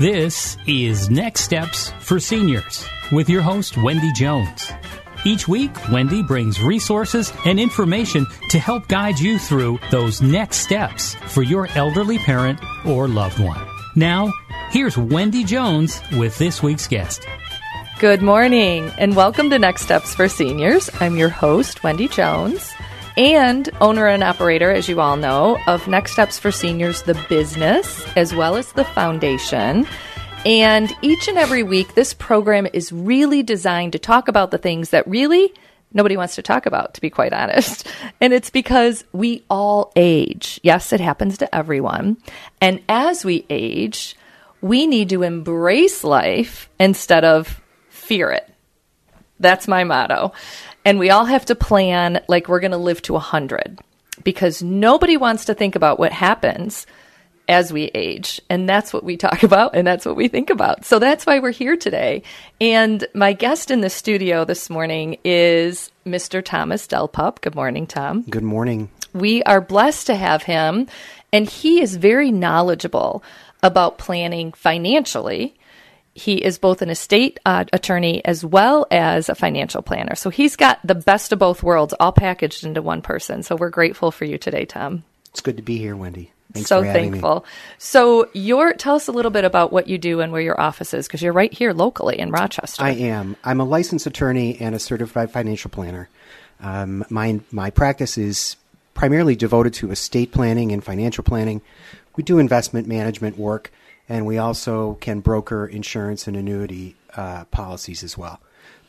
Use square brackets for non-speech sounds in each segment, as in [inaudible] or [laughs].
This is Next Steps for Seniors with your host, Wendy Jones. Each week, Wendy brings resources and information to help guide you through those next steps for your elderly parent or loved one. Now, here's Wendy Jones with this week's guest. Good morning, and welcome to Next Steps for Seniors. I'm your host, Wendy Jones, and owner and operator, as you all know, of Next Steps for Seniors, the business, as well as the foundation. And each and every week, this program is really designed to talk about the things that really nobody wants to talk about, to be quite honest. [laughs] And it's because we all age. Yes, it happens to everyone. And as we age, we need to embrace life instead of fear it. That's my motto. And we all have to plan like we're going to live to 100 because nobody wants to think about what happens as we age. And that's what we talk [laughs] about and that's what we think about. So that's why we're here today. And my guest in the studio this morning is Mr. Thomas Delpup. Good morning, Tom. Good morning. We are blessed to have him, and he is very knowledgeable about planning financially. He is both an estate uh, attorney as well as a financial planner. So he's got the best of both worlds all packaged into one person. So we're grateful for you today, Tom. It's good to be here, Wendy. Thanks so thankful. Me. So, your tell us a little bit about what you do and where your office is, because you're right here locally in Rochester. I am. I'm a licensed attorney and a certified financial planner. Um, my my practice is primarily devoted to estate planning and financial planning. We do investment management work, and we also can broker insurance and annuity uh, policies as well,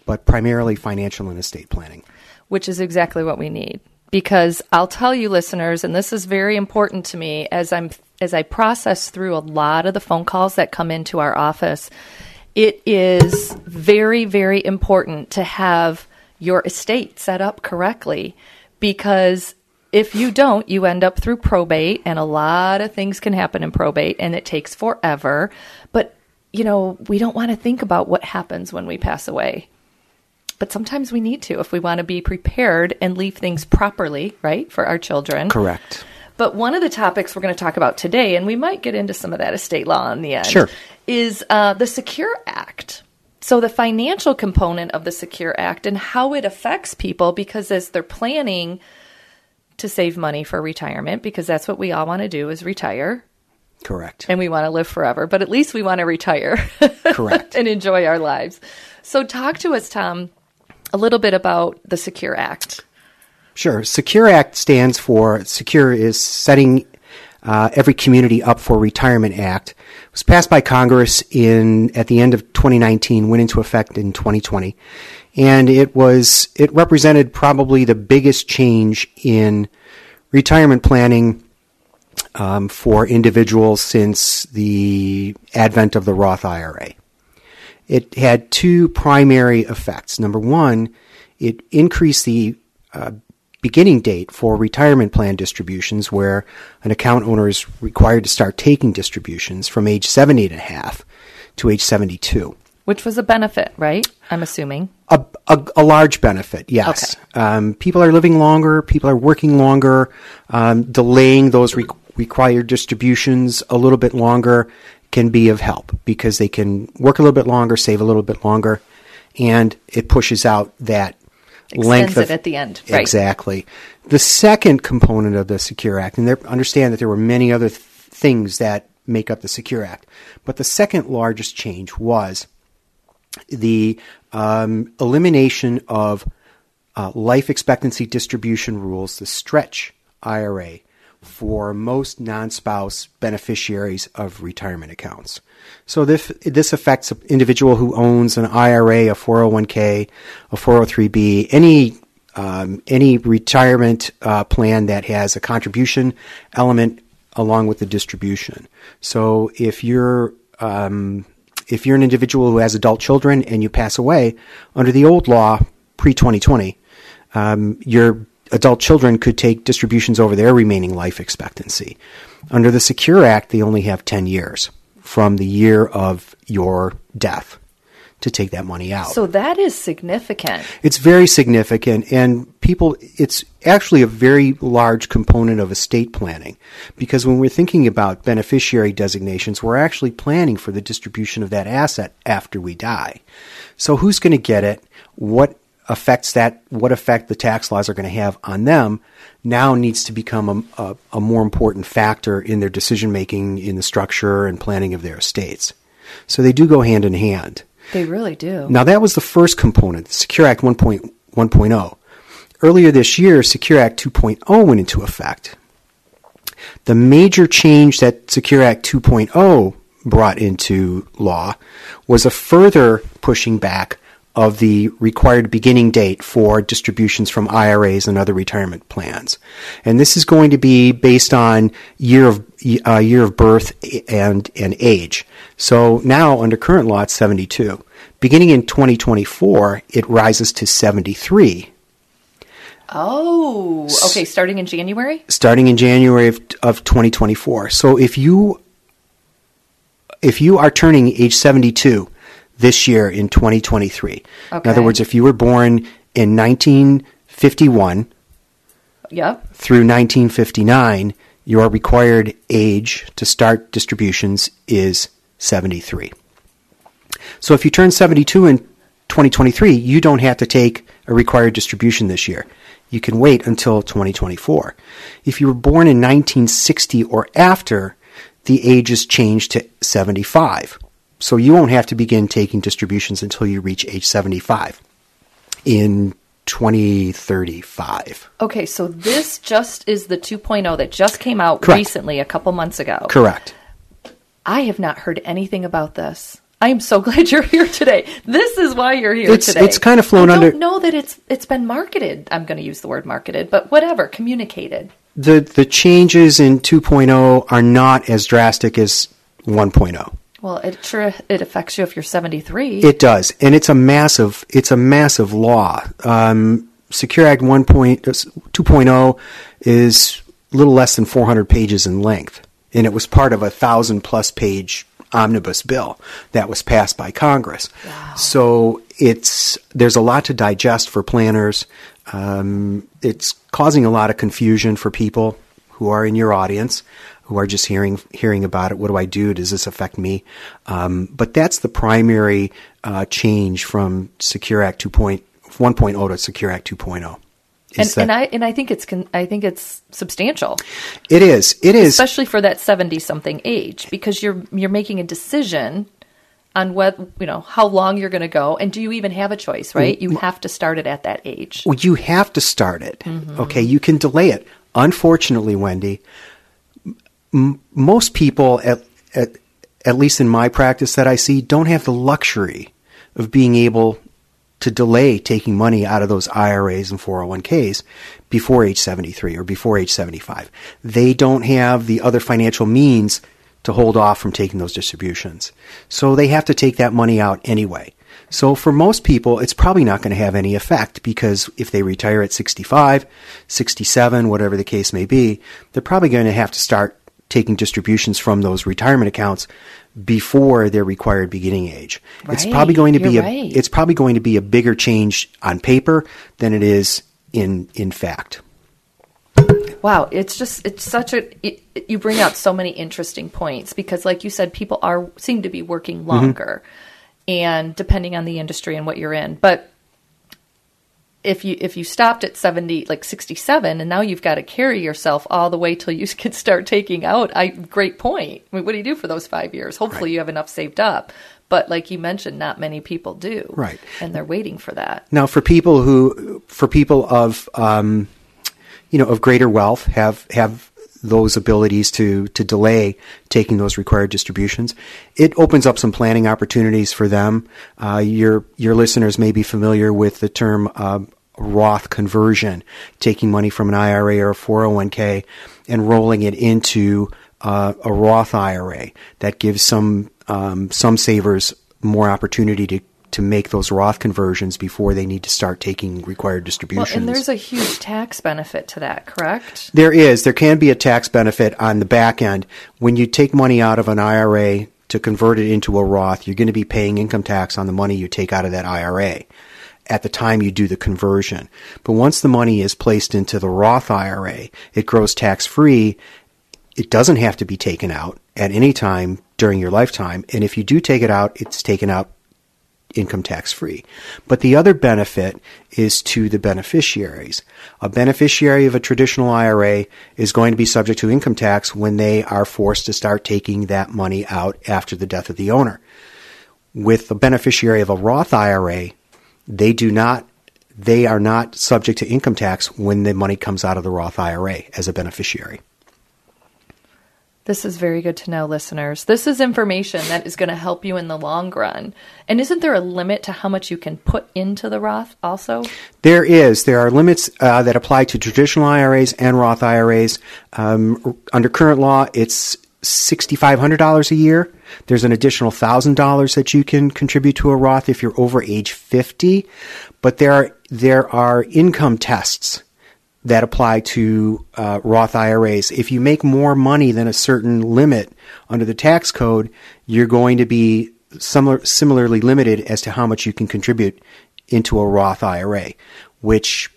but primarily financial and estate planning. Which is exactly what we need because I'll tell you listeners and this is very important to me as I'm as I process through a lot of the phone calls that come into our office it is very very important to have your estate set up correctly because if you don't you end up through probate and a lot of things can happen in probate and it takes forever but you know we don't want to think about what happens when we pass away but sometimes we need to if we want to be prepared and leave things properly, right, for our children. Correct. But one of the topics we're going to talk about today, and we might get into some of that estate law in the end, sure. is uh, the Secure Act. So, the financial component of the Secure Act and how it affects people because as they're planning to save money for retirement, because that's what we all want to do is retire. Correct. And we want to live forever, but at least we want to retire. Correct. [laughs] and enjoy our lives. So, talk to us, Tom a little bit about the Secure Act. Sure. Secure Act stands for Secure is setting uh, every community up for retirement act. It was passed by Congress in at the end of 2019, went into effect in 2020, and it was it represented probably the biggest change in retirement planning um, for individuals since the advent of the Roth IRA. It had two primary effects. Number one, it increased the uh, beginning date for retirement plan distributions where an account owner is required to start taking distributions from age 70 and a half to age 72. Which was a benefit, right? I'm assuming. A, a, a large benefit, yes. Okay. Um, people are living longer, people are working longer, um, delaying those re- required distributions a little bit longer can be of help because they can work a little bit longer, save a little bit longer, and it pushes out that Extends length of, at the end. Right. Exactly. The second component of the Secure Act, and there, understand that there were many other th- things that make up the Secure Act, but the second largest change was the um, elimination of uh, life expectancy distribution rules, the stretch IRA, for most non spouse beneficiaries of retirement accounts. So this, this affects an individual who owns an IRA, a 401k, a 403b, any um, any retirement uh, plan that has a contribution element along with the distribution. So if you're um, if you're an individual who has adult children and you pass away, under the old law pre 2020, um, your adult children could take distributions over their remaining life expectancy. Under the Secure Act, they only have 10 years from the year of your death to take that money out. So that is significant. It's very significant, and people, it's actually a very large component of estate planning because when we're thinking about beneficiary designations, we're actually planning for the distribution of that asset after we die. So who's going to get it? What affects that, what effect the tax laws are going to have on them now needs to become a, a, a more important factor in their decision making in the structure and planning of their estates. So they do go hand in hand. They really do. Now that was the first component, Secure Act 1.1.0. Earlier this year, Secure Act 2.0 went into effect. The major change that Secure Act 2.0 brought into law was a further pushing back of the required beginning date for distributions from IRAs and other retirement plans. And this is going to be based on year of uh, year of birth and and age. So now under current law it's 72. Beginning in 2024 it rises to 73. Oh, okay, starting in January? Starting in January of, of 2024. So if you if you are turning age 72 this year in 2023. Okay. In other words, if you were born in 1951 yep. through 1959, your required age to start distributions is 73. So if you turn 72 in 2023, you don't have to take a required distribution this year. You can wait until 2024. If you were born in 1960 or after, the age is changed to 75. So you won't have to begin taking distributions until you reach age 75 in 2035. Okay, so this just is the 2.0 that just came out Correct. recently, a couple months ago. Correct. I have not heard anything about this. I am so [laughs] glad you're here today. This is why you're here it's, today. It's kind of flown I under. I don't know that it's it's been marketed. I'm going to use the word marketed, but whatever, communicated. The the changes in 2.0 are not as drastic as 1.0. Well, it sure it affects you if you're 73. It does, and it's a massive it's a massive law. Um, Secure Act 1.2.0 is a little less than 400 pages in length, and it was part of a thousand plus page omnibus bill that was passed by Congress. Wow. So it's there's a lot to digest for planners. Um, it's causing a lot of confusion for people who are in your audience who are just hearing hearing about it. What do I do? Does this affect me? Um, but that's the primary uh, change from Secure Act 2.1.0 to Secure Act 2.0. And, and, I and I think it's con- I think it's substantial. It is. It is, especially for that seventy something age, because you're you're making a decision on what you know how long you're going to go, and do you even have a choice? Right, you have to start it at that age. Well, you have to start it. Mm-hmm. Okay, you can delay it. Unfortunately, Wendy, m- most people, at, at, at least in my practice that I see, don't have the luxury of being able to delay taking money out of those IRAs and 401ks before age 73 or before age 75. They don't have the other financial means to hold off from taking those distributions. So they have to take that money out anyway. So for most people, it's probably not going to have any effect because if they retire at 65, 67, whatever the case may be, they're probably going to have to start taking distributions from those retirement accounts before their required beginning age. It's probably going to be you're a right. it's probably going to be a bigger change on paper than it is in in fact. Wow, it's just it's such a it, you bring out so many interesting points because like you said people are seem to be working mm-hmm. longer and depending on the industry and what you're in. But if you if you stopped at 70 like 67 and now you've got to carry yourself all the way till you [laughs] can start taking out I great point. I mean, what do you do for those 5 years? Hopefully you have enough saved up. But like you mentioned not many people do. Right. And they're waiting for that. Now, for people who, for people of, um, you know, of greater wealth, have have those abilities to to delay taking those required distributions, it opens up some planning opportunities for them. Uh, your your listeners may be familiar with the term uh, Roth conversion, taking money from an IRA or a 401k and rolling it into uh, a Roth IRA. That gives some um, some savers more opportunity to to make those Roth conversions before they need to start taking required distributions. Well, and there's a huge tax benefit to that, correct? There is. There can be a tax benefit on the back end. When you take money out of an IRA to convert it into a Roth, you're going to be paying income tax on the money you take out of that IRA at the time you do the conversion. But once the money is placed into the Roth IRA, it grows tax free. It doesn't have to be taken out at any time during your lifetime. And if you do take it out, it's taken out income tax free. But the other benefit is to the beneficiaries. A beneficiary of a traditional IRA is going to be subject to income tax when they are forced to start taking that money out after the death of the owner. With the beneficiary of a Roth IRA, they do not they are not subject to income tax when the money comes out of the Roth IRA as a beneficiary. This is very good to know, listeners. This is information that is going to help you in the long run. And isn't there a limit to how much you can put into the Roth also? There is. There are limits uh, that apply to traditional IRAs and Roth IRAs. Um, under current law, it's $6,500 a year. There's an additional $1,000 that you can contribute to a Roth if you're over age 50. But there are, there are income tests that apply to uh, Roth IRAs. If you make more money than a certain limit under the tax code, you're going to be similar, similarly limited as to how much you can contribute into a Roth IRA, which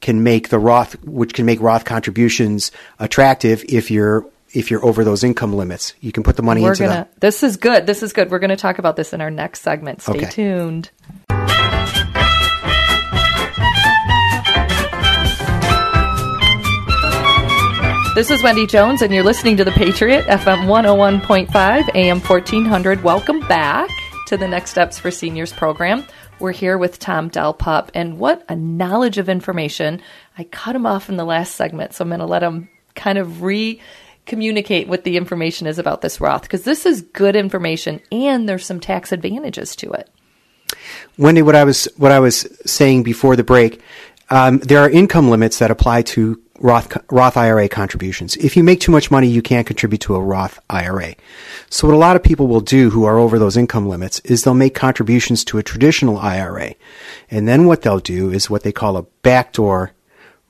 can make the Roth, which can make Roth contributions attractive if you're if you're over those income limits. You can put the money We're into gonna. This is good. This is good. We're going to talk about this in our next segment. Stay Okay. tuned. This is Wendy Jones, and you're listening to The Patriot, FM 101.5, AM 1400. Welcome back to the Next Steps for Seniors program. We're here with Tom Delpup, and what a knowledge of information. I cut him off in the last segment, so I'm going to let him kind of re communicate what the information is about this Roth, because this is good information, and there's some tax advantages to it. Wendy, what I was what I was saying before the break, um, there are income limits that apply to Roth Roth IRA contributions. If you make too much money, you can't contribute to a Roth IRA. So what a lot of people will do who are over those income limits is they'll make contributions to a traditional IRA, and then what they'll do is what they call a backdoor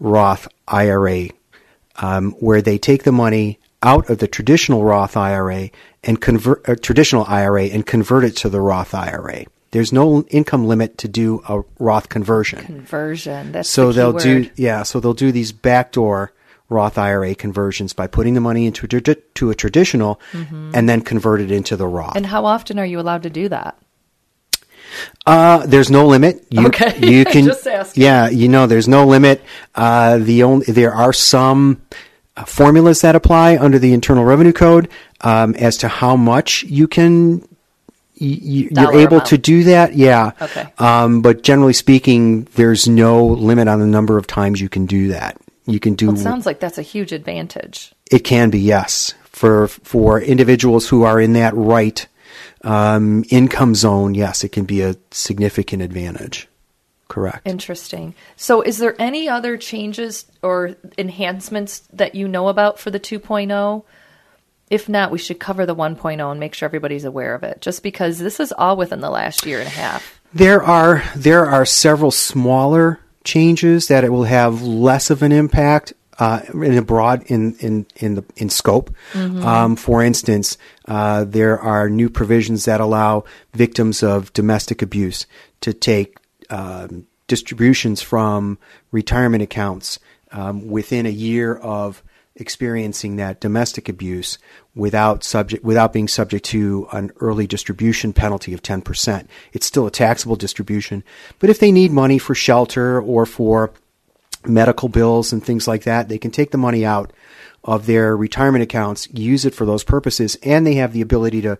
Roth IRA, um, where they take the money out of the traditional Roth IRA and convert uh, traditional IRA and convert it to the Roth IRA. There's no income limit to do a Roth conversion. Conversion. That's so the they'll word. do yeah, so they'll do these backdoor Roth IRA conversions by putting the money into a to a traditional and then convert it into the Roth. Mm-hmm. And how often are you allowed to do that? Uh, there's no limit. You, Okay. you [laughs] can Just asking. yeah, you know, there's no limit. Uh, the only there are some uh, formulas that apply under the Internal Revenue Code um, as to how much you can. You, you're able amount. to do that, yeah. Okay. Um, but generally speaking, there's no limit on the number of times you can do that. You can do Well, it sounds like that's a huge advantage. it can be yes for for individuals who are in that right um, income zone. Yes, it can be a significant advantage. Correct. Interesting. So, is there any other changes or enhancements that you know about for the 2.0? If not, we should cover the 1.0 and make sure everybody's aware of it, just because this is all within the last year and a half. There are there are several smaller changes that it will have less of an impact uh, in a broad in in in the in scope. Um, for instance, uh, there are new provisions that allow victims of domestic abuse to take um, distributions from retirement accounts um, within a year of experiencing that domestic abuse without subject without being subject to an early distribution penalty of 10%. It's still a taxable distribution, but if they need money for shelter or for medical bills and things like that, they can take the money out of their retirement accounts, use it for those purposes, and they have the ability to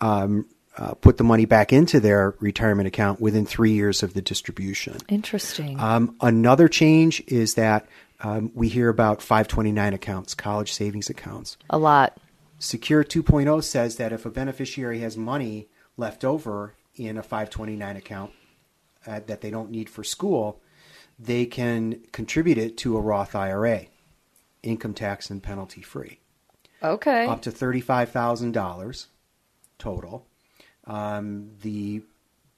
um, uh, put the money back into their retirement account within three years of the distribution. Interesting. Um, another change is that um, we hear about 529 accounts, college savings accounts. a lot. Secure 2.0 says that if a beneficiary has money left over in a 529 account uh, that they don't need for school, they can contribute it to a Roth IRA, income tax and penalty free, Okay. up to $35,000 total. Um, the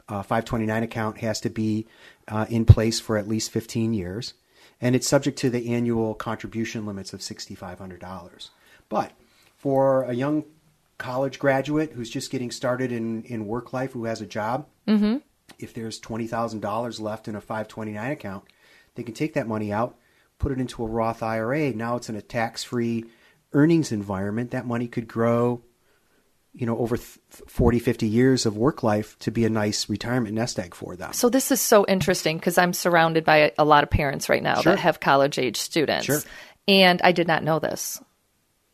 uh, 529 account has to be uh, in place for at least 15 years, and it's subject to the annual contribution limits of $6,500. But for a young college graduate who's just getting started in, in work life, who has a job, mm-hmm. if there's $20,000 left in a 529 account, they can take that money out, put it into a Roth IRA. Now it's in a tax free earnings environment. That money could grow, you know, over th- 40, 50 years of work life to be a nice retirement nest egg for them. So this is so interesting because I'm surrounded by a, a lot of parents right now Sure. that have college age students. Sure. And I did not know this.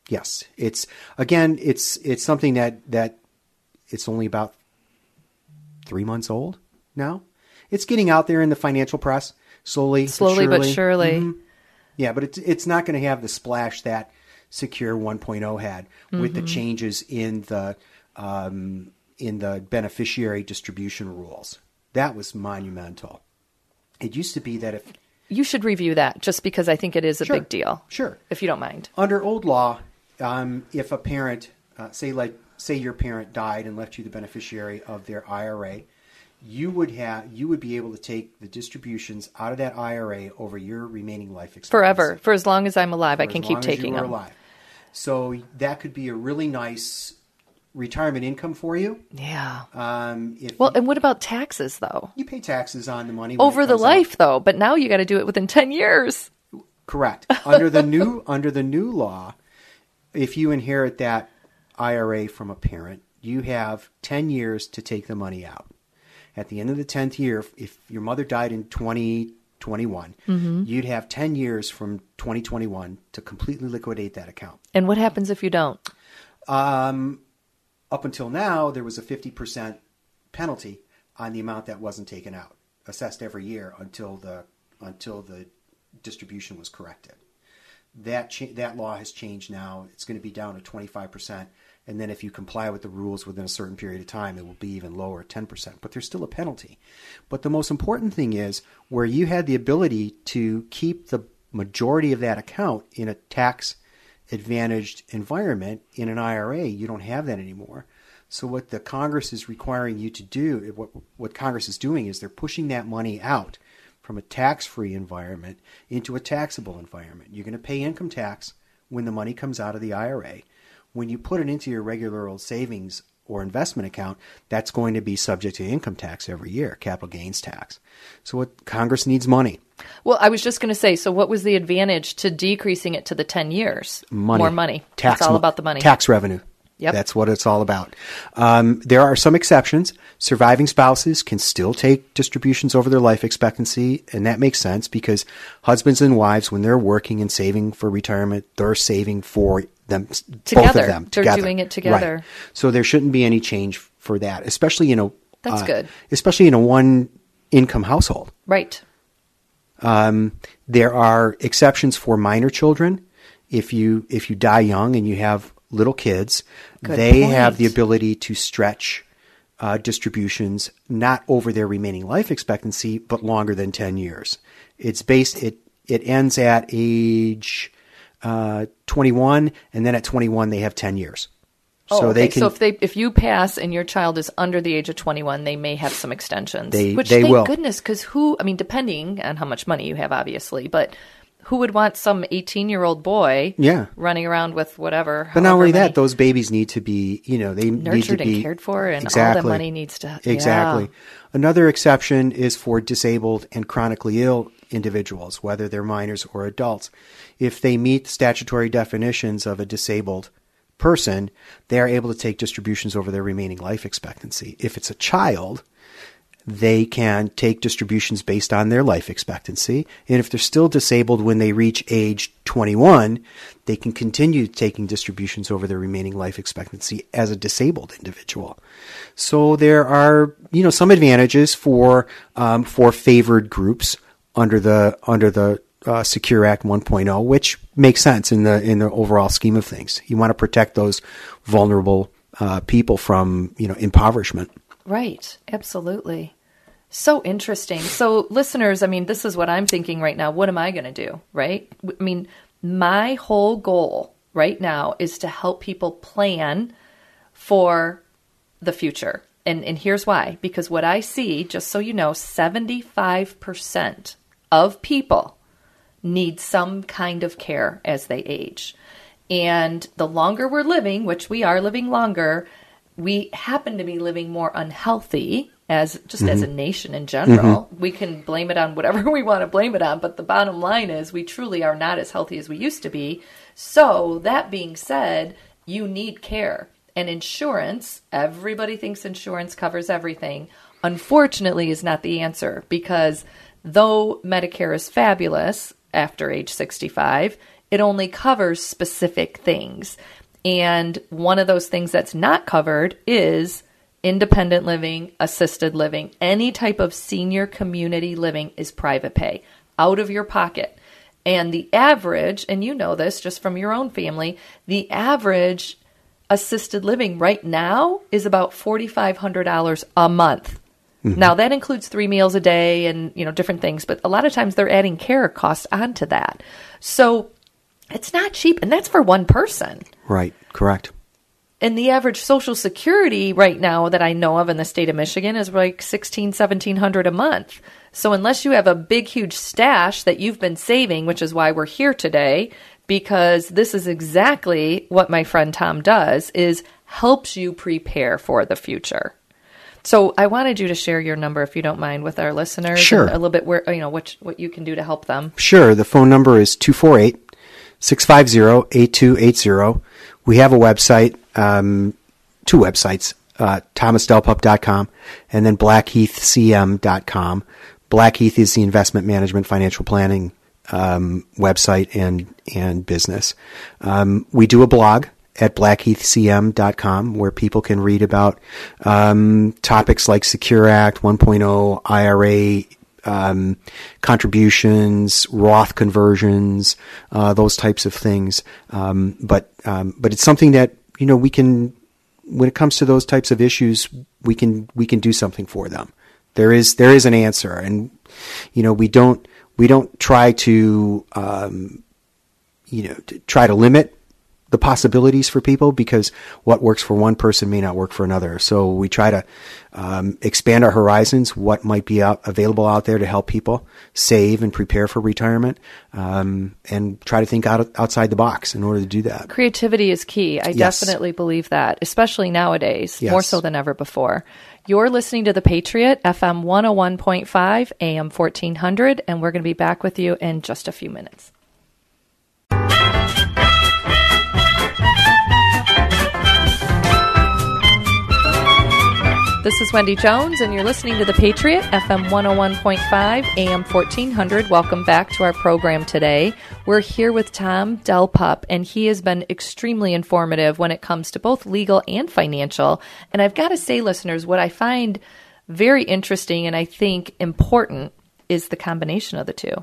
Yes, it's again, it's it's something that that it's only about three months old now. It's getting out there in the financial press slowly, Slowly but surely. Mhm. Yeah, but it's it's not going to have the splash that Secure 1.0 had with the Mm-hmm. changes in the um, in the beneficiary distribution rules. That was monumental. It used to be that if You should review that just because I think it is a Sure. big deal. Sure. If you don't mind. under old law, um, if a parent, uh, say like say your parent died and left you the beneficiary of their IRA, you would have you would be able to take the distributions out of that IRA over your remaining life expectancy Forever. For as long as I'm alive, I can keep taking them. alive. So that could be a really nice retirement income for you. Yeah. Um, if Well, you, and what about taxes though? you pay taxes on the money Over the comes out. life though, but now you got to do it within 10 years. Correct. Under the new [laughs] under the new law, if you inherit that IRA from a parent, you have 10 years to take the money out. At the end of the 10th year, if your mother died in 2021, you'd have 10 years from 2021 to completely liquidate that account. And what happens if you don't? Um, up until now, there was a 50% penalty on the amount that wasn't taken out, assessed every year until the until the distribution was corrected. That cha- that law has changed now. It's going to be down to 25%, and then if you comply with the rules within a certain period of time, it will be even lower, 10%. But there's still a penalty. But the most important thing is where you had the ability to keep the majority of that account in a tax advantaged environment in an IRA, you don't have that anymore. So what the Congress is requiring you to do, what what Congress is doing is they're pushing that money out from a tax-free environment into a taxable environment. You're going to pay income tax when the money comes out of the IRA. When you put it into your regular old savings or investment account, that's going to be subject to income tax every year, capital gains tax. So what Congress needs money. Well, I was just going to say, so what was the advantage to decreasing it to the 10 years? money. More money. Tax it's all mo- about the money. Tax revenue. Yep. That's what it's all about. Um, there are some exceptions. Surviving spouses can still take distributions over their life expectancy, and that makes sense because husbands and wives, when they're working and saving for retirement, they're saving for them both Together. of them They're together. doing it together. Right. So there shouldn't be any change for that, especially in a That's uh, good. especially in a one income household. Right. Um, there are exceptions for minor children. If you if you die young and you have little kids, Good they point. have the ability to stretch uh, distributions not over their remaining life expectancy, but longer than ten years. It's based it it ends at age uh, 21, and then at 21 they have 10 years. Oh, so okay. they can. so if they if you pass and your child is under the age of 21, they may have some extensions. They- which they thank will. goodness cuz who I mean depending on how much money you have obviously, but who would want some 18-year-old boy Yeah. running around with whatever but not only many- that, those babies need to be, you know, they need to Nurtured and be cared for, and all the money needs to- exactly. yeah. Another exception is for disabled and chronically ill individuals, whether they're minors or adults. If they meet statutory definitions of a disabled person, they are able to take distributions over their remaining life expectancy. If it's a child, they can take distributions based on their life expectancy. And if they're still disabled when they reach age 21, they can continue taking distributions over their remaining life expectancy as a disabled individual. So there are, you know, some advantages for um, for favored groups under the under the uh, Secure Act 1.0, which makes sense in the in the overall scheme of things. You want to protect those vulnerable uh, people from, you know, impoverishment. Right, absolutely. So interesting. So, listeners, I mean, this is what I'm thinking right now. What am I going to do? Right? I mean, my whole goal right now is to help people plan for the future. And, and here's why because what I see, just so you know, 75% of people need some kind of care as they age. And the longer we're living, which we are living longer, we happen to be living more unhealthy as just as a mm-hmm. nation in general. Mm-hmm. We can blame it on whatever [laughs] we want to blame it on, but the bottom line is we truly are not as healthy as we used to be. So, that being said, you need care. And insurance, everybody thinks insurance covers everything. Unfortunately, is not the answer because though Medicare is fabulous after age 65, it only covers specific things. And one of those things that's not covered is independent living, assisted living. Any type of senior community living is private pay, out of your pocket. And the average, and you know this just from your own family, the average assisted living right now is about $4,500 a month. Mm-hmm. Now that includes three meals a day and you know different things, but a lot of times they're adding care costs onto that. So it's not cheap, and that's for one person. Right, correct. And the average social security right now that I know of in the state of Michigan is like sixteen, seventeen hundred a month. So unless you have a big, huge stash that you've been saving, which is why we're here today, because this is exactly what my friend Tom does, is helps you prepare for the future. So I wanted you to share your number, if you don't mind, with our listeners. Sure. A little bit where you know what what you can do to help them. Sure. The phone number is 248 650 8280. We have a website, um, two websites, uh, thomasdelpup.com and then blackheathcm.com. Blackheath is the investment management financial planning um, website and, and business. Um, we do a blog at blackheathcm.com where people can read about um, topics like Secure Act 1.0, IRA, um, contributions, Roth conversions, uh, those types of things. Um, but um, but it's something that you know we can when it comes to those types of issues, we can we can do something for them. There is there is an answer, and you know we don't we don't try to um, you know to try to limit the possibilities for people because what works for one person may not work for another. So we try to um, expand our horizons, what might be out, available out there to help people save and prepare for retirement, um, and try to think out, outside the box in order to do that. Creativity is key. I Yes. definitely believe that, especially nowadays, Yes. more so than ever before. You're listening to The Patriot, FM 101.5, AM 1400, and we're going to be back with you in just a few minutes. This is Wendy Jones, and you're listening to The Patriot, FM 101.5, AM 1400. Welcome back to our program today. We're here with Tom Delpup, and he has been extremely informative when it comes to both legal and financial. And I've got to say, listeners, what I find very interesting and I think important is the combination of the two.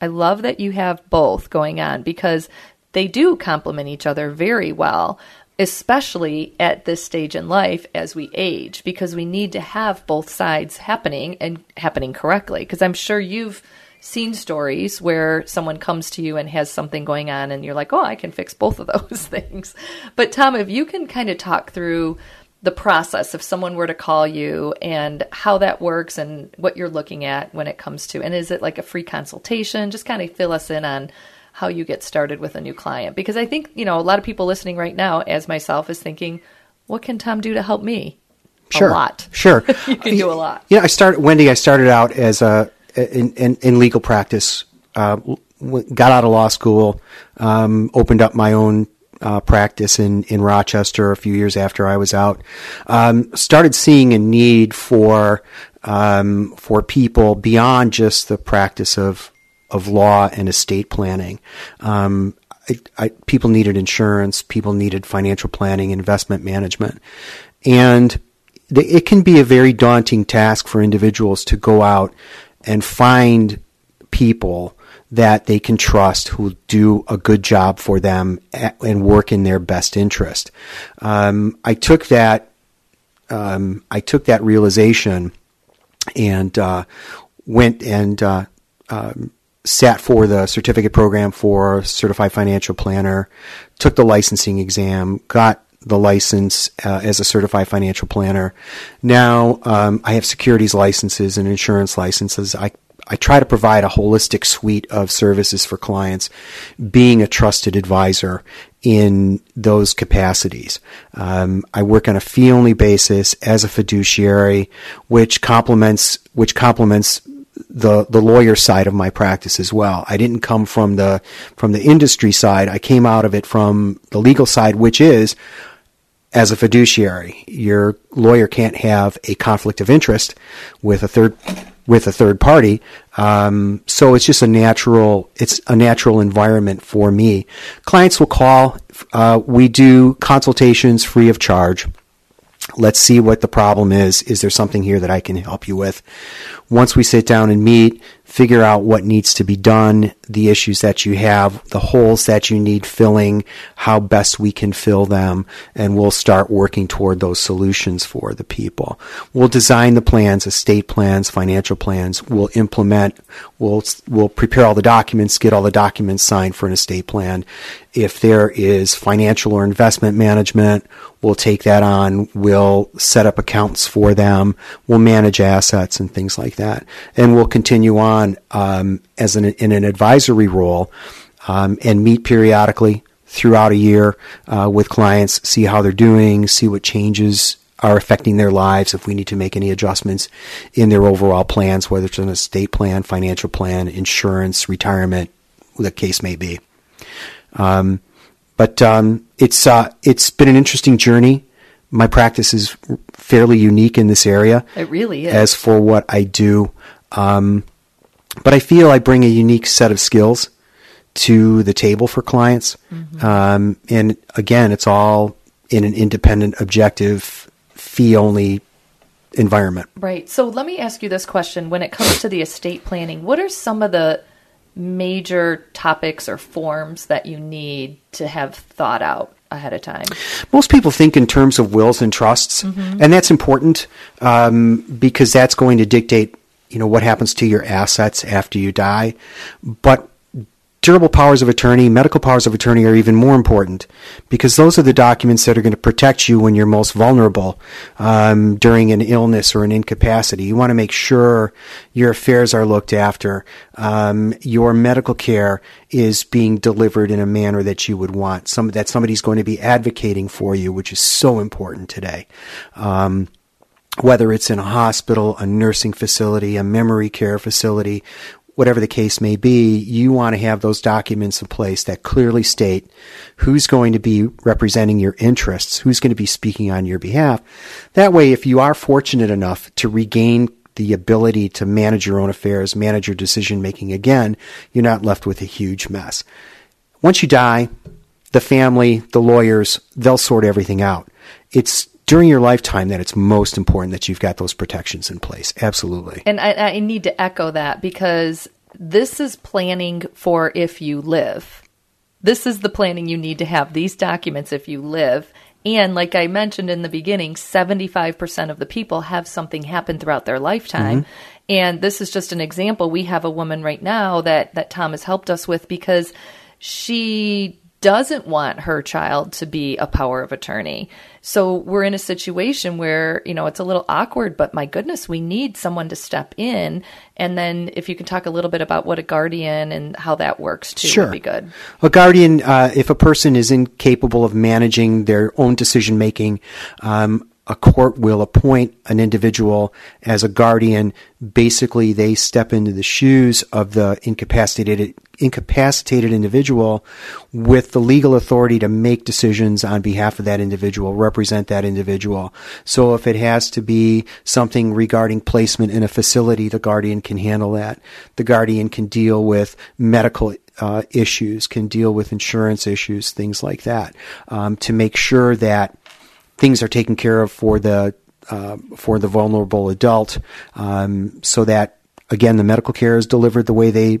I love that you have both going on because they do complement each other very well, especially at this stage in life as we age, because we need to have both sides happening and happening correctly. Because I'm sure you've seen stories where someone comes to you and has something going on and you're like, oh, I can fix both of [laughs] those things. But Tom, if you can kind of talk through the process if someone were to call you and how that works and what you're looking at when it comes to, and is it like a free consultation? Just kind of fill us in on how you get started with a new client. Because I think, you know, a lot of people listening right now, as myself, is thinking, what can Tom do to help me? Sure. A lot. Sure. [laughs] you can do a lot. Yeah, I started, Wendy, I started out as a, in, in, in legal practice, uh, got out of law school, um, opened up my own uh, practice in, in Rochester a few years after I was out. Um, started seeing a need for um, for people beyond just the practice of of law and estate planning. Um, I, I, people needed insurance, people needed financial planning, investment management, and it can be a very daunting task for individuals to go out and find people that they can trust who do a good job for them and work in their best interest. Um, I took that um, I took that realization and uh, went and uh, um, sat for the certificate program for certified financial planner, took the licensing exam, got the license uh, as a certified financial planner. Now um, I have securities licenses and insurance licenses. I I try to provide a holistic suite of services for clients, being a trusted advisor in those capacities. Um, I work on a fee only basis as a fiduciary, which complements which complements the the lawyer side of my practice as well. I didn't come from the from the industry side. I came out of it from the legal side, which is as a fiduciary, your lawyer can't have a conflict of interest with a third with a third party. Um, so it's just a natural, it's a natural environment for me. Clients will call. Uh, we do consultations free of charge. Let's see what the problem is. Is there something here that I can help you with? Once we sit down and meet, figure out what needs to be done, the issues that you have, the holes that you need filling, how best we can fill them, and we'll start working toward those solutions for the people. We'll design the plans, estate plans, financial plans. We'll implement, we'll, we'll prepare all the documents, get all the documents signed for an estate plan. If there is financial or investment management, we'll take that on. We'll set up accounts for them. We'll manage assets and things like that. And we'll continue on um, as an, in an advisory role um, and meet periodically throughout a year uh, with clients, see how they're doing, see what changes are affecting their lives, if we need to make any adjustments in their overall plans, whether it's an estate plan, financial plan, insurance, retirement, the case may be. Um, but um, it's uh, it's been an interesting journey. My practice is fairly unique in this area. It really is. As for what I do, um, but I feel I bring a unique set of skills to the table for clients. Mm-hmm. Um, and again, it's all in an independent, objective, fee only environment. Right. So let me ask you this question. When it comes to the estate planning, what are some of the major topics or forms that you need to have thought out ahead of time? Most people think in terms of wills and trusts, mm-hmm. and that's important um, because that's going to dictate you know what happens to your assets after you die. But durable powers of attorney, medical powers of attorney are even more important because those are the documents that are going to protect you when you're most vulnerable um, during an illness or an incapacity. You want to make sure your affairs are looked after, um, your medical care is being delivered in a manner that you would want, some that somebody's going to be advocating for you, which is so important today. Um, whether it's in a hospital, a nursing facility, a memory care facility, whatever the case may be, you want to have those documents in place that clearly state who's going to be representing your interests, who's going to be speaking on your behalf. That way, if you are fortunate enough to regain the ability to manage your own affairs, manage your decision making again, you're not left with a huge mess. Once you die, the family, the lawyers, they'll sort everything out. It's during your lifetime that it's most important that you've got those protections in place. Absolutely. And I, I need to echo that because this is planning for if you live. This is the planning you need to have these documents if you live. And like I mentioned in the beginning, 75% of the people have something happen throughout their lifetime. Mm-hmm. And this is just an example. We have a woman right now that that Tom has helped us with because she doesn't want her child to be a power of attorney. So we're in a situation where, you know, it's a little awkward, but my goodness, we need someone to step in. And then if you can talk a little bit about what a guardian and how that works too Sure. would be good. A guardian, uh, if a person is incapable of managing their own decision making, um, a court will appoint an individual as a guardian. Basically, they step into the shoes of the incapacitated incapacitated individual with the legal authority to make decisions on behalf of that individual, represent that individual. So if it has to be something regarding placement in a facility, the guardian can handle that. The guardian can deal with medical uh, issues, can deal with insurance issues, things like that, um, to make sure that things are taken care of for the uh, for the vulnerable adult, um, so that again the medical care is delivered the way they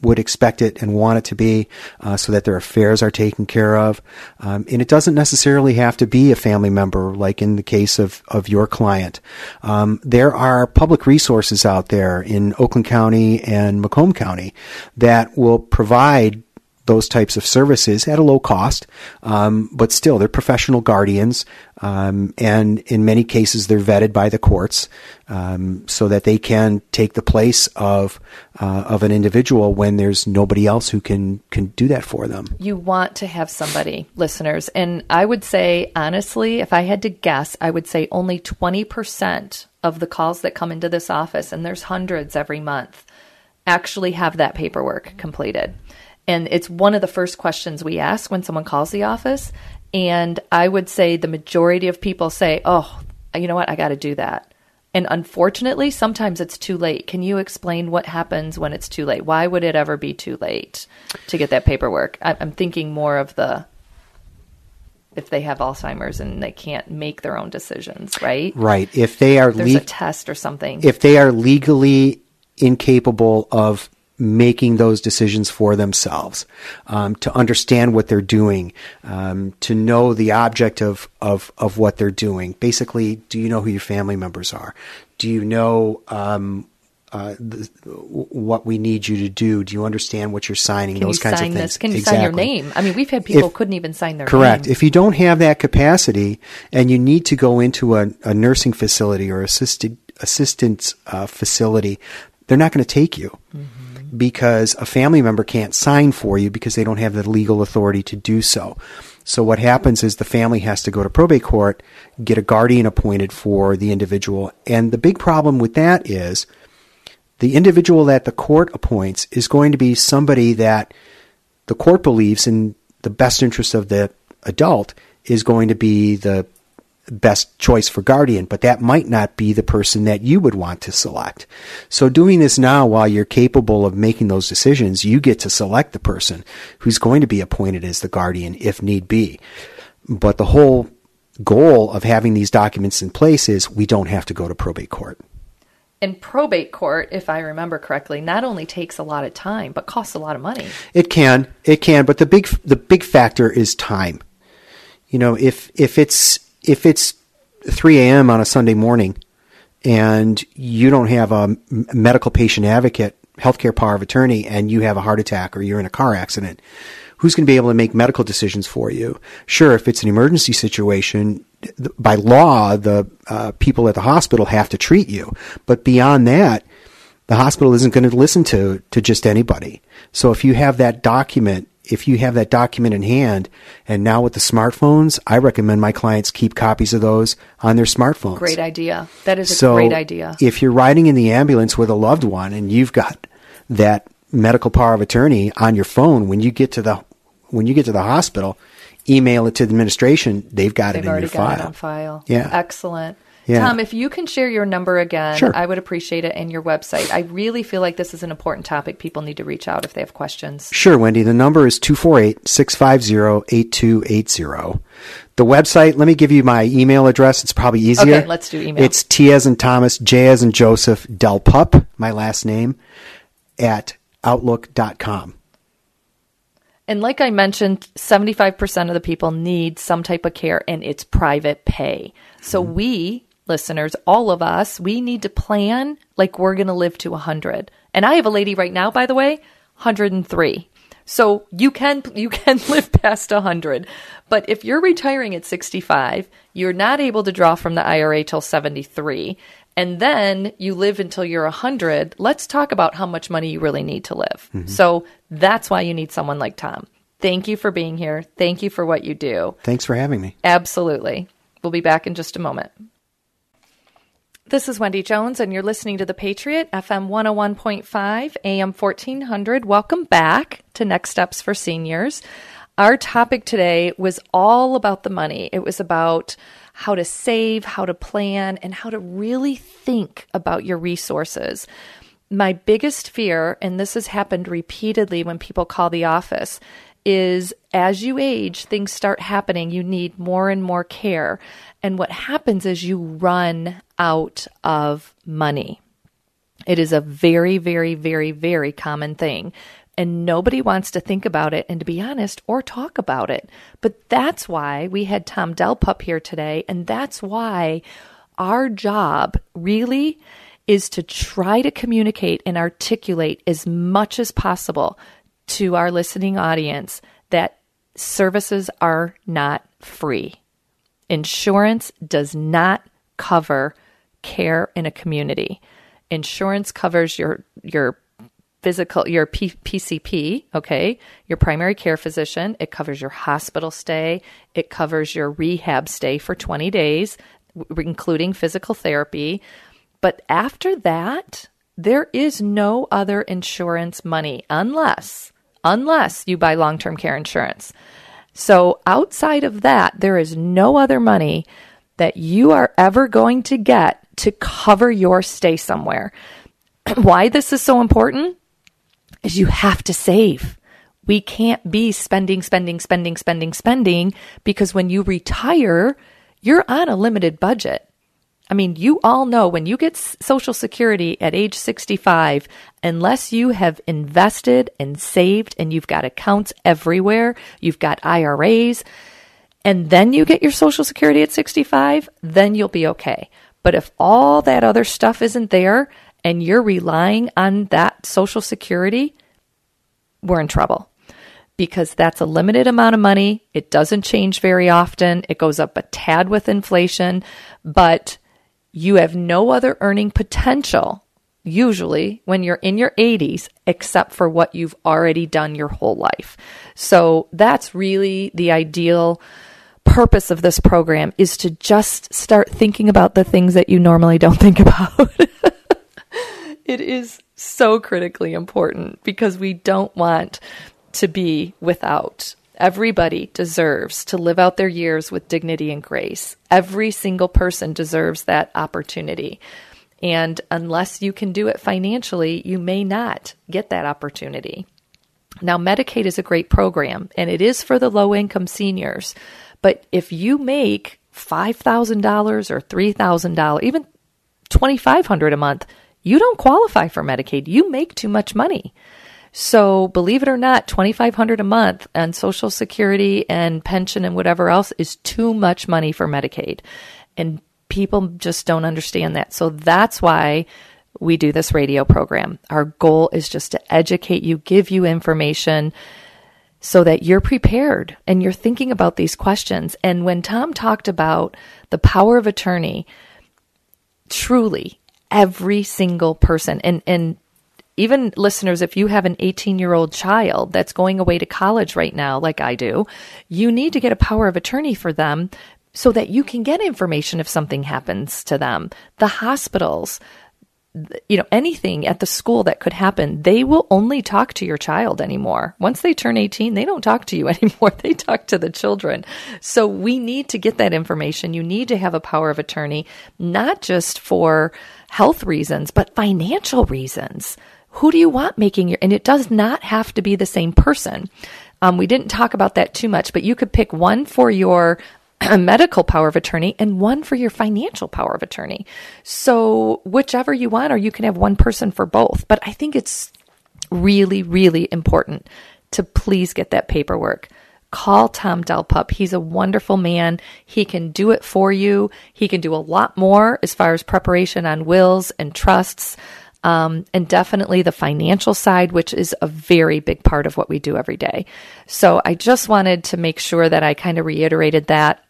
would expect it and want it to be, uh, so that their affairs are taken care of. Um, and it doesn't necessarily have to be a family member, like in the case of, of your client. Um, there are public resources out there in Oakland County and Macomb County that will provide those types of services at a low cost, um, but still they're professional guardians, um, and in many cases they're vetted by the courts um, so that they can take the place of uh, of an individual when there's nobody else who can can do that for them. You want to have somebody, listeners. And I would say, honestly, if I had to guess, I would say only 20% of the calls that come into this office, and there's hundreds every month, actually have that paperwork completed. And it's one of the first questions we ask when someone calls the office. And I would say the majority of people say, oh, you know what? I got to do that. And unfortunately, sometimes it's too late. Can you explain what happens when it's too late? Why would it ever be too late to get that paperwork? I'm thinking more of the if they have Alzheimer's and they can't make their own decisions, right? Right. If they are There's le- a test or something. if they are legally incapable of making those decisions for themselves, um, to understand what they're doing, um, to know the object of, of, of what they're doing. Basically, do you know who your family members are? Do you know um, uh, what we need you to do? Do you understand what you're signing? Can those you kinds sign of things. this? Can you sign your name? I mean, we've had people If- couldn't even sign their name. Correct. name. If you don't have that capacity and you need to go into a, a nursing facility or assisted assistance uh, facility, they're not going to take you because a family member can't sign for you because they don't have the legal authority to do so. So what happens is the family has to go to probate court, get a guardian appointed for the individual, and the big problem with that is the individual that the court appoints is going to be somebody that the court believes in the best interest of the adult is going to be the best choice for guardian, but that might not be the person that you would want to select. So doing this now while you're capable of making those decisions, you get to select the person who's going to be appointed as the guardian if need be. But the whole goal of having these documents in place is we don't have to go to probate court. And probate court, if I remember correctly, not only takes a lot of time, but costs a lot of money. It can, it can, but the big the big factor is time. You know, if if it's if it's 3 a.m. on a Sunday morning, and you don't have a medical patient advocate, healthcare power of attorney, and you have a heart attack or you're in a car accident, who's going to be able to make medical decisions for you? Sure, if it's an emergency situation, by law, the uh, people at the hospital have to treat you, but beyond that, the hospital isn't going to listen to to just anybody. So if you have that document, if you have that document in hand, and now with the smartphones, I recommend my clients keep copies of those on their smartphones. Great idea. That is a so great idea. If you're riding in the ambulance with a loved one and you've got that medical power of attorney on your phone, when you get to the when you get to the hospital, email it to the administration. They've got They've it in your got file. it on file. Yeah. Excellent. Yeah. Tom, if you can share your number again, Sure. I would appreciate it and your website. I really feel like this is an important topic. People need to reach out if they have questions. Sure, Wendy. The number is 248-650-8280. The website, let me give you my email address. It's probably easier. Okay, let's do email. It's T as in Thomas, J as in Joseph, Del Pup, my last name, at outlook.com. And like I mentioned, 75% of the people need some type of care and it's private pay. So Mm-hmm. we listeners, all of us, we need to plan like we're going to live to 100. And I have a lady right now, by the way, 103. So you can [laughs] you can live past 100. But if you're retiring at 65, you're not able to draw from the IRA till 73, and then you live until you're 100, let's talk about how much money you really need to live. Mm-hmm. So that's why you need someone like Tom. Thank you for being here. Thank you for what you do. Thanks for having me. Absolutely. We'll be back in just a moment. This is Wendy Jones, and you're listening to The Patriot, FM 101.5, AM 1400. Welcome back to Next Steps for Seniors. Our topic today was all about the money. It was about how to save, how to plan, and how to really think about your resources. My biggest fear, and this has happened repeatedly when people call the office, is as you age, things start happening. You need more and more care. And what happens is you run out of money. It is a very, very, very, very common thing. And nobody wants to think about it and, to be honest, or talk about it. But that's why we had Tom DelPup here today. And that's why our job really is to try to communicate and articulate as much as possible to our listening audience that services are not free. Insurance does not cover care in a community. Insurance covers your your physical your P- PCP, okay? Your primary care physician, it covers your hospital stay, it covers your rehab stay for 20 days including physical therapy. But after that, there is no other insurance money unless unless you buy long-term care insurance. So outside of that, there is no other money that you are ever going to get to cover your stay somewhere. [clears throat] Why this is so important is you have to save. We can't be spending, spending, spending, spending, spending because when you retire, you're on a limited budget. I mean, you all know when you get Social Security at age 65, unless you have invested and saved and you've got accounts everywhere, you've got IRAs, and then you get your Social Security at 65, then you'll be okay. But if all that other stuff isn't there and you're relying on that Social Security, we're in trouble because that's a limited amount of money. It doesn't change very often. It goes up a tad with inflation, but you have no other earning potential usually when you're in your 80s except for what you've already done your whole life. So that's really the ideal purpose of this program is to just start thinking about the things that you normally don't think about. [laughs] it is so critically important because we don't want to be without Everybody deserves to live out their years with dignity and grace. Every single person deserves that opportunity. And unless you can do it financially, you may not get that opportunity. Now, Medicaid is a great program and it is for the low income seniors. But if you make $5,000 or $3,000, even $2,500 a month, you don't qualify for Medicaid. You make too much money. So believe it or not, 2500 a month on social security and pension and whatever else is too much money for Medicaid. And people just don't understand that. So that's why we do this radio program. Our goal is just to educate you, give you information so that you're prepared and you're thinking about these questions. And when Tom talked about the power of attorney, truly every single person and and even listeners, if you have an 18 year old child that's going away to college right now, like I do, you need to get a power of attorney for them so that you can get information if something happens to them. The hospitals, you know, anything at the school that could happen, they will only talk to your child anymore. Once they turn 18, they don't talk to you [laughs] anymore. They talk to the children. So we need to get that information. You need to have a power of attorney, not just for health reasons, but financial reasons who do you want making your, and it does not have to be the same person. Um, we didn't talk about that too much, but you could pick one for your medical power of attorney and one for your financial power of attorney. So, whichever you want, or you can have one person for both. But I think it's really, really important to please get that paperwork. call Tom DelPup. He's a wonderful man. He can do it for you. He can do a lot more as far as preparation on wills and trusts. Um, and definitely the financial side, which is a very big part of what we do every day. So I just wanted to make sure that I kind of reiterated that.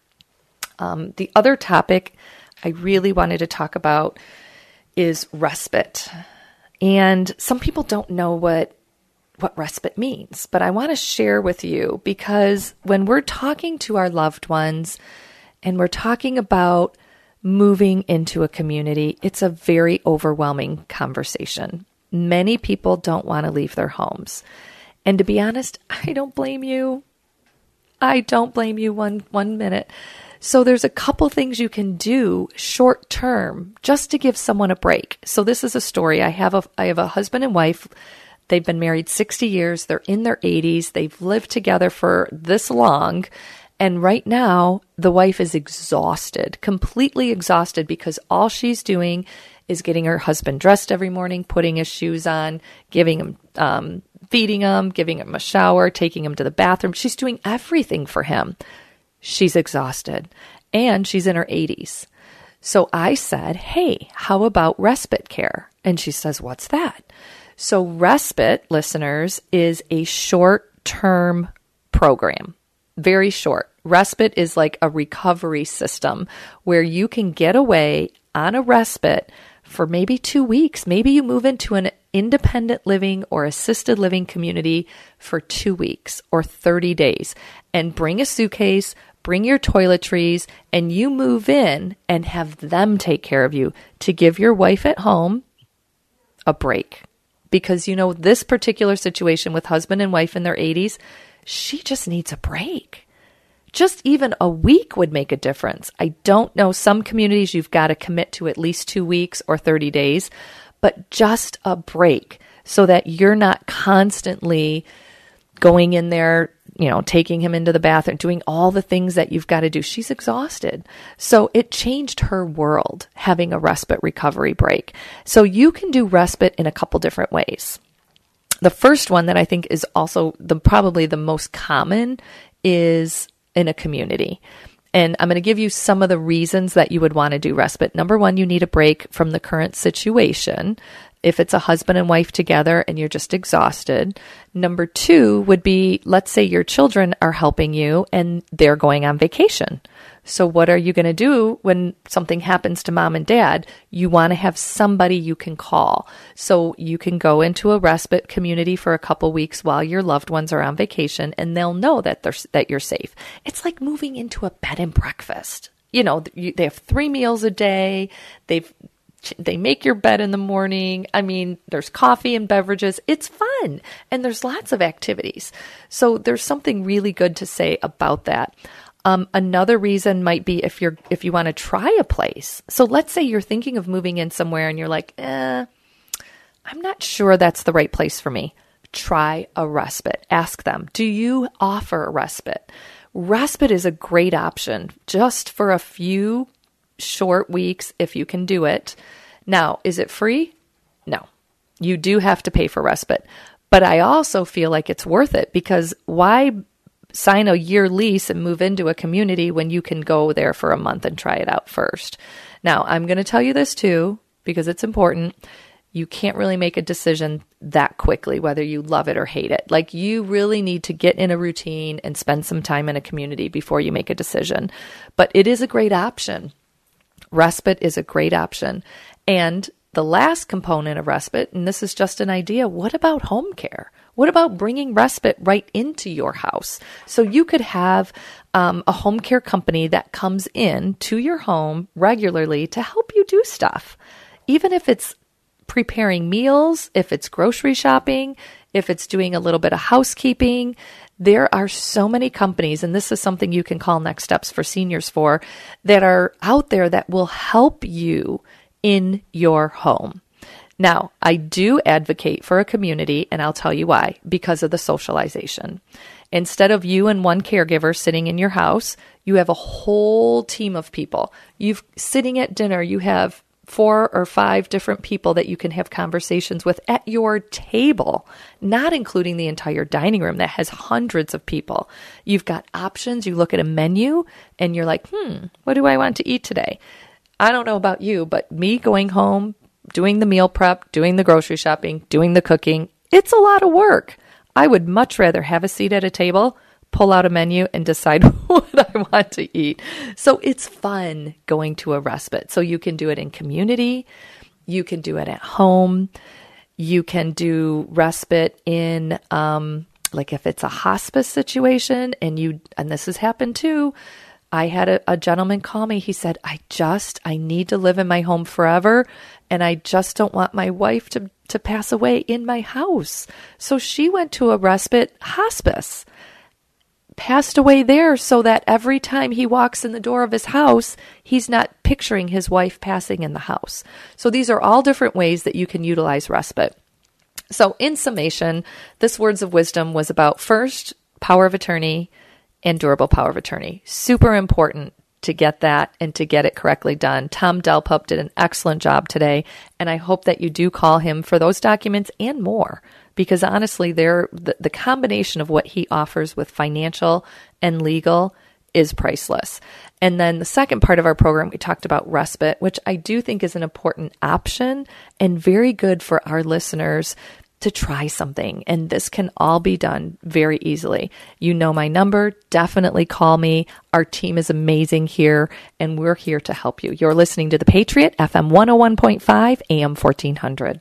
Um, the other topic I really wanted to talk about is respite. And some people don't know what what respite means, but I want to share with you because when we're talking to our loved ones and we're talking about moving into a community, it's a very overwhelming conversation. Many people don't want to leave their homes. And to be honest, [laughs] I don't blame you. I don't blame you one one minute. So there's a couple things you can do short term just to give someone a break. So this is a story. I have a I have a husband and wife. They've been married 60 years. They're in their 80s. They've lived together for this long. And right now, the wife is exhausted, completely exhausted because all she's doing is getting her husband dressed every morning, putting his shoes on, giving him, um, feeding him, giving him a shower, taking him to the bathroom. She's doing everything for him she's exhausted and she's in her 80s. So I said, Hey, how about respite care? And she says, What's that? So, respite, listeners, is a short term program, very short. Respite is like a recovery system where you can get away on a respite for maybe two weeks. Maybe you move into an independent living or assisted living community for two weeks or 30 days and bring a suitcase, bring your toiletries, and you move in and have them take care of you to give your wife at home a break. Because, you know, this particular situation with husband and wife in their 80s, she just needs a break. Just even a week would make a difference. I don't know. Some communities you've got to commit to at least two weeks or 30 days, but just a break so that you're not constantly going in there you know, taking him into the bathroom, doing all the things that you've got to do. She's exhausted. So it changed her world having a respite recovery break. So you can do respite in a couple different ways. The first one that I think is also the probably the most common is in a community. And I'm going to give you some of the reasons that you would want to do respite. Number one, you need a break from the current situation if it's a husband and wife together and you're just exhausted. Number two would be let's say your children are helping you and they're going on vacation. So, what are you going to do when something happens to mom and dad? You want to have somebody you can call. So, you can go into a respite community for a couple weeks while your loved ones are on vacation and they'll know that they're, that you're safe. It's like moving into a bed and breakfast you know they have three meals a day they've they make your bed in the morning. I mean, there's coffee and beverages. It's fun and there's lots of activities. So there's something really good to say about that. Um, another reason might be if you're if you want to try a place. So let's say you're thinking of moving in somewhere and you're like, eh, I'm not sure that's the right place for me. Try a respite. Ask them, do you offer a respite? Respite is a great option just for a few short weeks if you can do it. Now, is it free? No. You do have to pay for respite. But I also feel like it's worth it because why sign a year lease and move into a community when you can go there for a month and try it out first? Now, I'm going to tell you this too because it's important. You can't really make a decision that quickly, whether you love it or hate it. Like, you really need to get in a routine and spend some time in a community before you make a decision. But it is a great option respite is a great option. And the last component of respite, and this is just an idea, what about home care? What about bringing respite right into your house? So you could have um, a home care company that comes in to your home regularly to help you do stuff. Even if it's preparing meals, if it's grocery shopping, if it's doing a little bit of housekeeping, there are so many companies, and this is something you can call Next Steps for Seniors for, that are out there that will help you in your home. Now, I do advocate for a community, and I'll tell you why because of the socialization. Instead of you and one caregiver sitting in your house, you have a whole team of people. You've sitting at dinner, you have four or five different people that you can have conversations with at your table, not including the entire dining room that has hundreds of people. You've got options. You look at a menu and you're like, hmm, what do I want to eat today? I don't know about you, but me going home, doing the meal prep, doing the grocery shopping, doing the cooking, it's a lot of work. I would much rather have a seat at a table pull out a menu and decide [laughs] what I want to eat. So it's fun going to a respite. So you can do it in community, you can do it at home, you can do respite in, um, like if it's a hospice situation and you, and this has happened too. I had a, a gentleman call me. He said, I just, I need to live in my home forever. And I just don't want my wife to, to pass away in my house. So she went to a respite hospice passed away there so that every time he walks in the door of his house, he's not picturing his wife passing in the house. So these are all different ways that you can utilize respite. So, in summation, this Words of Wisdom was about first, power of attorney and durable power of attorney. Super important to get that and to get it correctly done. Tom DelPup did an excellent job today, and I hope that you do call him for those documents and more because honestly, there the, the combination of what he offers with financial and legal is priceless. And then the second part of our program, we talked about respite, which I do think is an important option and very good for our listeners to try something. And this can all be done very easily. You know my number. Definitely call me. Our team is amazing here, and we're here to help you. You're listening to The Patriot, FM 101.5, AM 1400.